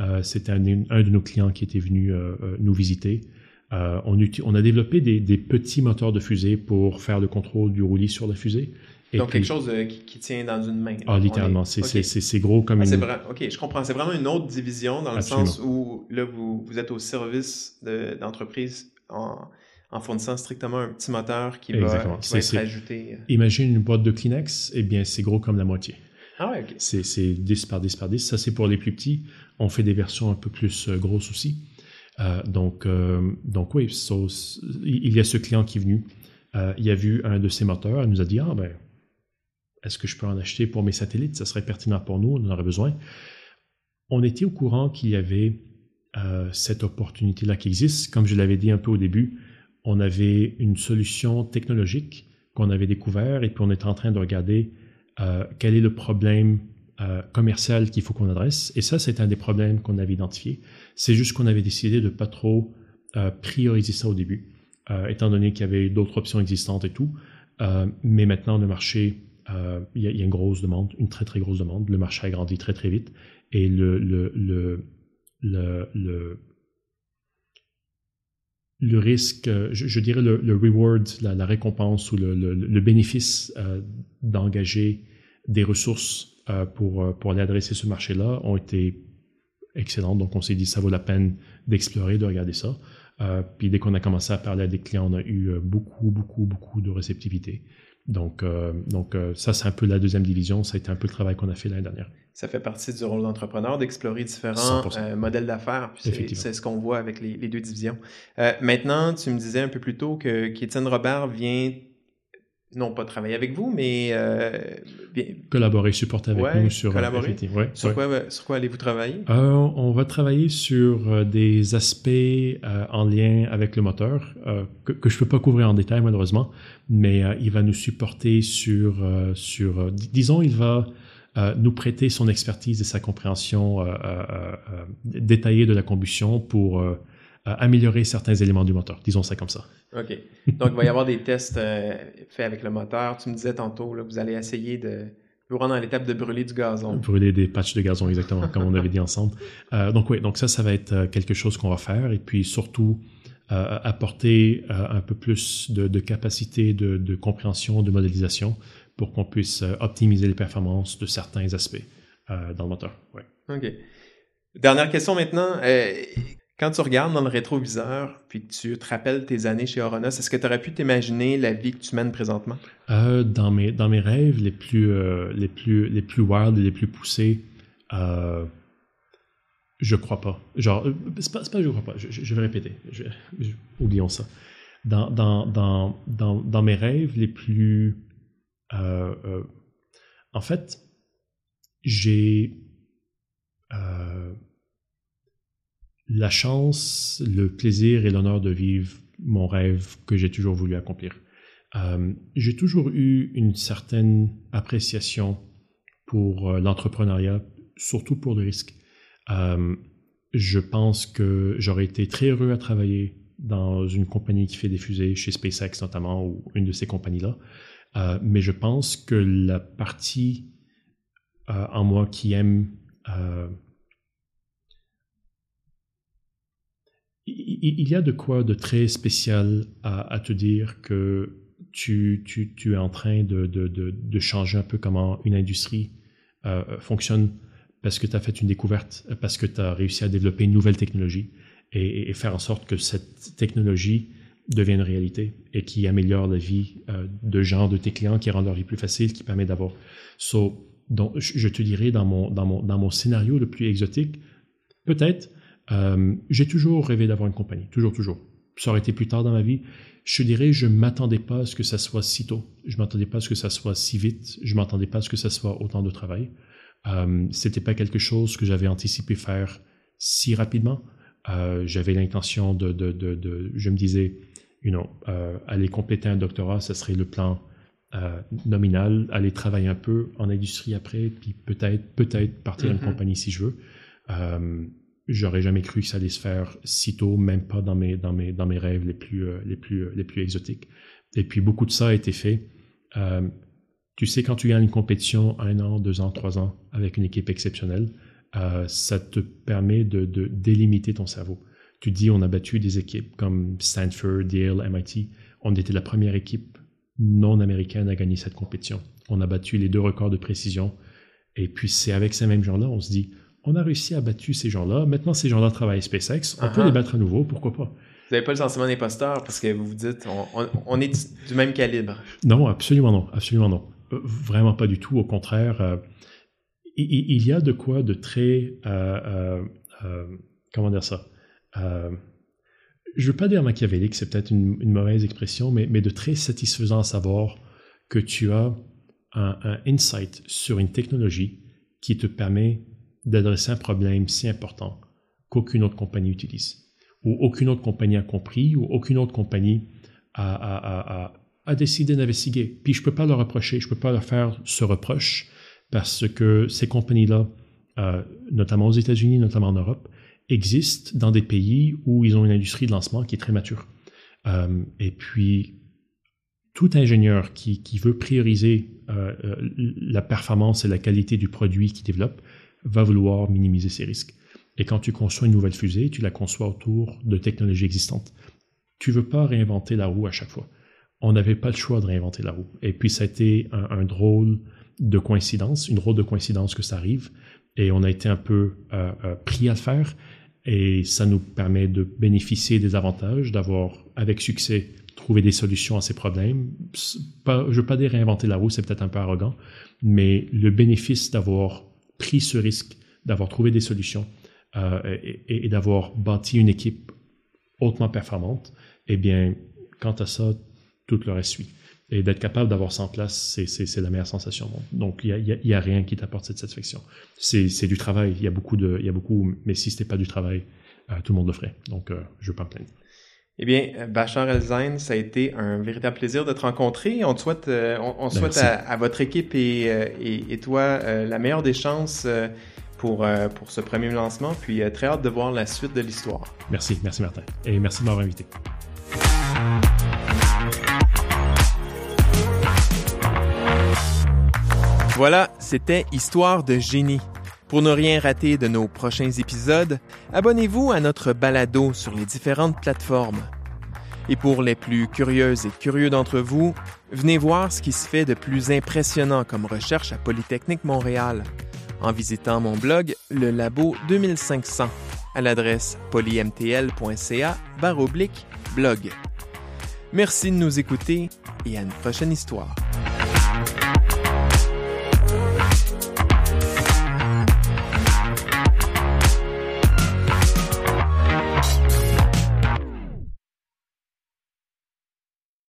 Euh, C'était un, un, de nos clients qui était venu euh, euh nous visiter. Euh, on, on, a développé des, des, petits moteurs de fusée pour faire le contrôle du roulis sur la fusée. Donc, quelque chose qui, qui, tient dans une main. Ah, littéralement. C'est gros comme ah, une... OK, je comprends. C'est vraiment une autre division dans le sens où là, vous, vous êtes au service d'entreprise en, en fournissant strictement un petit moteur qui, va, être ajouté. Euh. Imagine une boîte de Kleenex, eh bien, c'est gros comme la moitié. Ah ouais, OK. C'est 10 par 10 par 10. Ça, c'est pour les plus petits. On fait des versions un peu plus euh, grosses aussi. Euh, donc, donc, oui, il y a ce client qui est venu. il a vu un de ces moteurs. Il nous a dit Ah, ben, est-ce que je peux en acheter pour mes satellites? Ça serait pertinent pour nous, on en aurait besoin. On était au courant qu'il y avait cette opportunité-là qui existe. Comme je l'avais dit un peu au début, on avait une solution technologique qu'on avait découvert et puis on était en train de regarder euh, quel est le problème euh, commercial qu'il faut qu'on adresse. Et ça, c'est un des problèmes qu'on avait identifié. C'est juste qu'on avait décidé de pas trop euh, prioriser ça au début, étant donné qu'il y avait d'autres options existantes et tout. mais maintenant, le marché, il y, a une grosse demande, une très très grosse demande. Le marché a grandi très très vite et le, le, le, le le risque, euh, je, dirais le, reward, la, récompense ou le, bénéfice euh, d'engager des ressources euh, pour, pour aller adresser ce marché-là ont été excellents. Donc, on s'est dit, ça vaut la peine d'explorer, de regarder ça. puis, dès qu'on a commencé à parler à des clients, on a eu beaucoup, beaucoup, beaucoup de réceptivité. Donc, donc ça, c'est un peu la deuxième division. Ça a été un peu le travail qu'on a fait l'année dernière ça fait partie du rôle d'entrepreneur d'explorer différents euh, modèles d'affaires. C'est ce qu'on voit avec les, deux divisions. Euh, maintenant, tu me disais un peu plus tôt que qu'Étienne Robert vient non pas travailler avec vous, mais euh, collaborer, supporter avec nous sur collaborer. sur, Quoi, sur, Quoi, allez-vous travailler? On va travailler sur des aspects en lien avec le moteur que, que, je peux pas couvrir en détail malheureusement, mais il va nous supporter sur sur disons il va euh, nous prêter son expertise et sa compréhension euh, euh, détaillée de la combustion pour améliorer certains éléments du moteur. Disons ça comme ça. OK. Donc, il va y avoir des tests faits avec le moteur. Tu me disais tantôt, là, vous allez essayer de vous rendre à l'étape de brûler du gazon. Brûler des patchs de gazon, exactement, comme on avait dit ensemble. donc, oui, donc ça, ça va être quelque chose qu'on va faire. Et puis, surtout, apporter un peu plus de, capacité de, de, compréhension, de modélisation pour qu'on puisse euh, optimiser les performances de certains aspects euh, dans le moteur. Ouais. OK. Dernière question maintenant. Euh, quand tu regardes dans le rétroviseur, puis que tu te rappelles tes années chez Oronos, est-ce que tu aurais pu t'imaginer la vie que tu mènes présentement? dans, mes, dans mes rêves les plus, les plus, les plus wild et les plus poussés, je crois pas. Genre, c'est pas, pas je crois pas, je, vais répéter. oublions ça. Dans, dans, dans, dans, dans mes rêves les plus euh, euh, en fait, j'ai euh, la chance, le plaisir et l'honneur de vivre mon rêve que j'ai toujours voulu accomplir. j'ai toujours eu une certaine appréciation pour l'entrepreneuriat, surtout pour le risque. je pense que j'aurais été très heureux à travailler dans une compagnie qui fait des fusées, chez SpaceX notamment, ou une de ces compagnies-là. Euh, mais je pense que la partie euh, en moi qui aime euh, il, y a de quoi de très spécial à, te dire que tu, es en train de, changer un peu comment une industrie fonctionne parce que tu as fait une découverte, parce que tu as réussi à développer une nouvelle technologie et, faire en sorte que cette technologie devient une réalité et qui améliore la vie euh, de gens, de tes clients, qui rend leur vie plus facile, qui permet d'avoir. Donc, je te dirais, dans mon, dans mon, dans mon scénario le plus exotique, peut-être, euh, j'ai toujours rêvé d'avoir une compagnie, toujours, toujours. ça aurait été plus tard dans ma vie. Je dirais, je m'attendais pas à ce que ça soit si tôt. Je m'attendais pas à ce que ça soit si vite. Je m'attendais pas à ce que ça soit autant de travail. Euh, C'était pas quelque chose que j'avais anticipé faire si rapidement. Euh, j'avais l'intention de, de, de, de, je me disais, you know, euh, aller compléter un doctorat, ça serait le plan euh, nominal, aller travailler un peu en industrie après, puis peut-être, peut-être partir à une Mhm. compagnie si je veux. Euh, J'aurais jamais cru que ça allait se faire si tôt, même pas dans mes, dans mes, dans mes rêves les plus, euh, les plus, euh, les plus exotiques. Et puis beaucoup de ça a été fait. Euh, tu sais, quand tu gagnes une compétition un an, deux ans, trois ans avec une équipe exceptionnelle, ça te permet de, de délimiter ton cerveau. Tu dis, on a battu des équipes comme Stanford, Yale, MIT. On était la première équipe non américaine à gagner cette compétition. On a battu les deux records de précision. Et puis, c'est avec ces mêmes gens-là, on se dit, on a réussi à battre ces gens-là. Maintenant, ces gens-là travaillent SpaceX. On peut Uh-huh. les battre à nouveau, pourquoi pas? Vous n'avez pas le sentiment d'imposteur parce que vous vous dites, on, on- on est du même calibre? Non, absolument non, absolument non. Euh, Vraiment pas du tout. Au contraire, euh, il, y a de quoi de très, euh, comment dire ça? Je veux pas dire machiavélique, c'est peut-être une, une mauvaise expression, mais, mais de très satisfaisant à savoir que tu as un, un insight sur une technologie qui te permet d'adresser un problème si important qu'aucune autre compagnie utilise, ou aucune autre compagnie a compris, ou aucune autre compagnie a, décidé d'investiguer. Puis je peux pas leur reprocher, je peux pas leur faire ce reproche parce que ces compagnies-là, euh, notamment aux États-Unis, notamment en Europe, existent dans des pays où ils ont une industrie de lancement qui est très mature. Euh, et puis, tout ingénieur qui, veut prioriser euh, la performance et la qualité du produit qu'il développe va vouloir minimiser ses risques. Et quand tu conçois une nouvelle fusée, tu la conçois autour de technologies existantes. Tu veux pas réinventer la roue à chaque fois. On n'avait pas le choix de réinventer la roue. Et puis, ça a été un, drôle de coïncidence, une drôle de coïncidence que ça arrive. Et on a été un peu euh, euh, pris à le faire. Et ça nous permet de bénéficier des avantages, d'avoir avec succès trouvé des solutions à ces problèmes. Je ne veux pas dire réinventer la roue, c'est peut-être un peu arrogant, mais le bénéfice d'avoir pris ce risque, d'avoir trouvé des solutions euh, et, d'avoir bâti une équipe hautement performante, eh bien, quant à ça, tout le reste suit. Et d'être capable d'avoir ça en place, c'est- la meilleure sensation au monde. Donc, il n'y a, y a- rien qui t'apporte cette satisfaction. C'est du travail, il y a beaucoup, de, y a beaucoup mais si ce n'était pas du travail, euh, tout le monde le ferait. Donc, euh, je ne veux pas me plaindre. Eh bien, euh, Bachar Elzain, ça a été un véritable plaisir de te rencontrer. On te souhaite, euh, on, on souhaite à, à votre équipe et, euh, et, et toi euh, la meilleure des chances euh, pour, pour ce premier lancement. Puis très hâte de voir la suite de l'histoire. Merci, merci Martin. Et merci de m'avoir invité. Voilà, c'était Histoire de génie. Pour ne rien rater de nos prochains épisodes, abonnez-vous à notre balado sur les différentes plateformes. Et pour les plus curieuses et curieux d'entre vous, venez voir ce qui se fait de plus impressionnant comme recherche à Polytechnique Montréal en visitant mon blog Le Labo 2500 à l'adresse polymtl.ca blog. Merci de nous écouter et à une prochaine histoire.